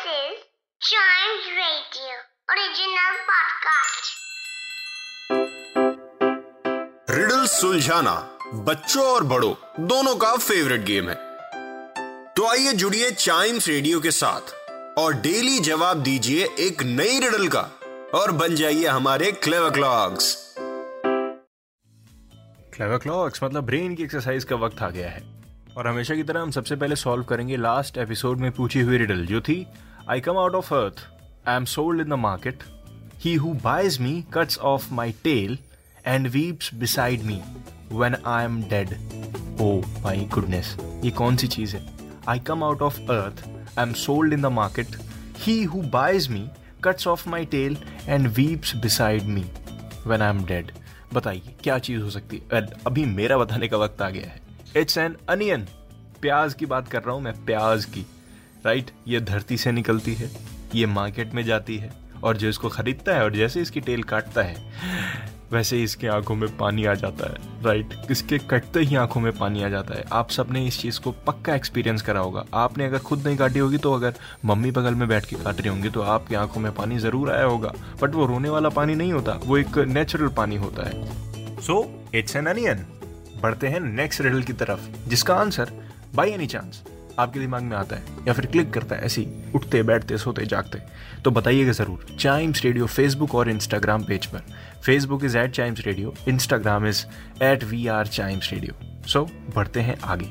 This is Chimes Radio original podcast. Riddle सुलझाना बच्चों और बड़ों दोनों का फेवरेट गेम है। तो आइए जुड़िए चाइम्स रेडियो के साथ और डेली जवाब दीजिए एक नई रिडल का और बन जाइए हमारे क्लेवर क्लॉक्स क्लेवर क्लॉक्स मतलब ब्रेन की एक्सरसाइज का वक्त आ गया है। और हमेशा की तरह हम सबसे पहले सॉल्व करेंगे लास्ट एपिसोड में पूछी हुई रिडल जो थी I come out of earth I am sold in the market he who buys me cuts of my tail and weeps beside me when I am dead oh my goodness ये कौन सी चीज़ है? I come out of earth I am sold in the market he who buys me cuts of my tail and weeps beside me when I am dead बताइए, क्या चीज़ हो सकती है? अभी मेरा बताने का वक्त आ गया है। इट्स एन अनियन प्याज की बात कर रहा हूँ मैं, प्याज की। राइट ये धरती से निकलती है, ये मार्केट में जाती है, और जो इसको खरीदता है और जैसे इसकी टेल काटता है, वैसे इसके आँखों में पानी आ जाता है। राइट इसके कटते ही आँखों में पानी आ जाता है। आप सबने इस चीज़ को पक्का एक्सपीरियंस करा होगा। आपने अगर खुद नहीं काटी होगी तो अगर मम्मी बगल में बैठ के काट रही होंगी तो आपकी आँखों में पानी ज़रूर आया होगा। बट वो रोने वाला पानी नहीं होता, वो एक नेचुरल पानी होता है। सो इट्स एन अनियन बढ़ते हैं नेक्स्ट रिडल की तरफ़, जिसका आंसर बाई एनी चांस आपके दिमाग में आता है, या फिर क्लिक करता है ऐसी उठते, बैठते, सोते, जागते। तो बताइएगा ज़रूर चाइम्स रेडियो फेसबुक और इंस्टाग्राम पेज पर। Facebook is at Chimes Radio Instagram is at we are Chimes Radio so बढ़ते हैं आगे।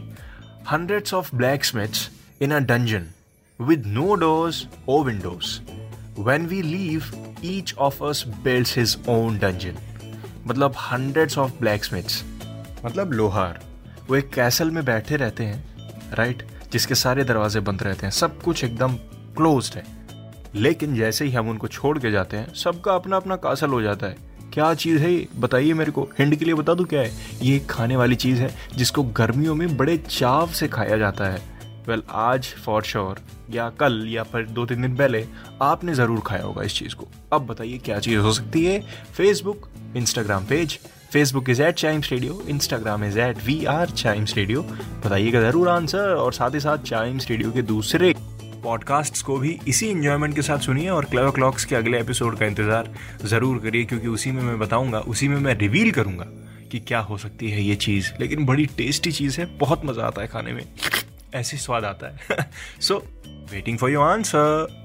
Hundreds of blacksmiths in a dungeon with no doors or windows when we leave, each of us builds his own dungeon मतलब of blacksmiths मतलब लोहार, वो एक castle में बैठे रहते हैं राइट जिसके सारे दरवाजे बंद रहते हैं सब कुछ एकदम क्लोज है। लेकिन जैसे ही हम उनको छोड़ के जाते हैं सबका अपना अपना कासल हो जाता है। क्या चीज़ है बताइए मेरे को। हिंड के लिए बता दूँ क्या है? ये खाने वाली चीज़ है जिसको गर्मियों में बड़े चाव से खाया जाता है। वेल well, आज फॉर श्योर या कल या फिर दो तीन दिन पहले आपने ज़रूर खाया होगा इस चीज़ को। अब बताइए क्या चीज़ हो सकती है? Facebook Instagram page Facebook is at Chimes Radio Instagram is at we are Chimes Radio बताइएगा ज़रूर आंसर और साथ ही साथ चाइम्स रेडियो के दूसरे पॉडकास्ट्स को भी इसी इंजॉयमेंट के साथ सुनिए और क्लेवर क्लॉक्स के अगले एपिसोड का इंतज़ार ज़रूर करिए, क्योंकि उसी में मैं बताऊँगा, उसी में मैं रिवील करूँगा कि क्या हो सकती है ये चीज़। लेकिन बड़ी टेस्टी चीज़ है, बहुत मज़ा आता है खाने में। ऐसे स्वाद आता है। So waiting for your answer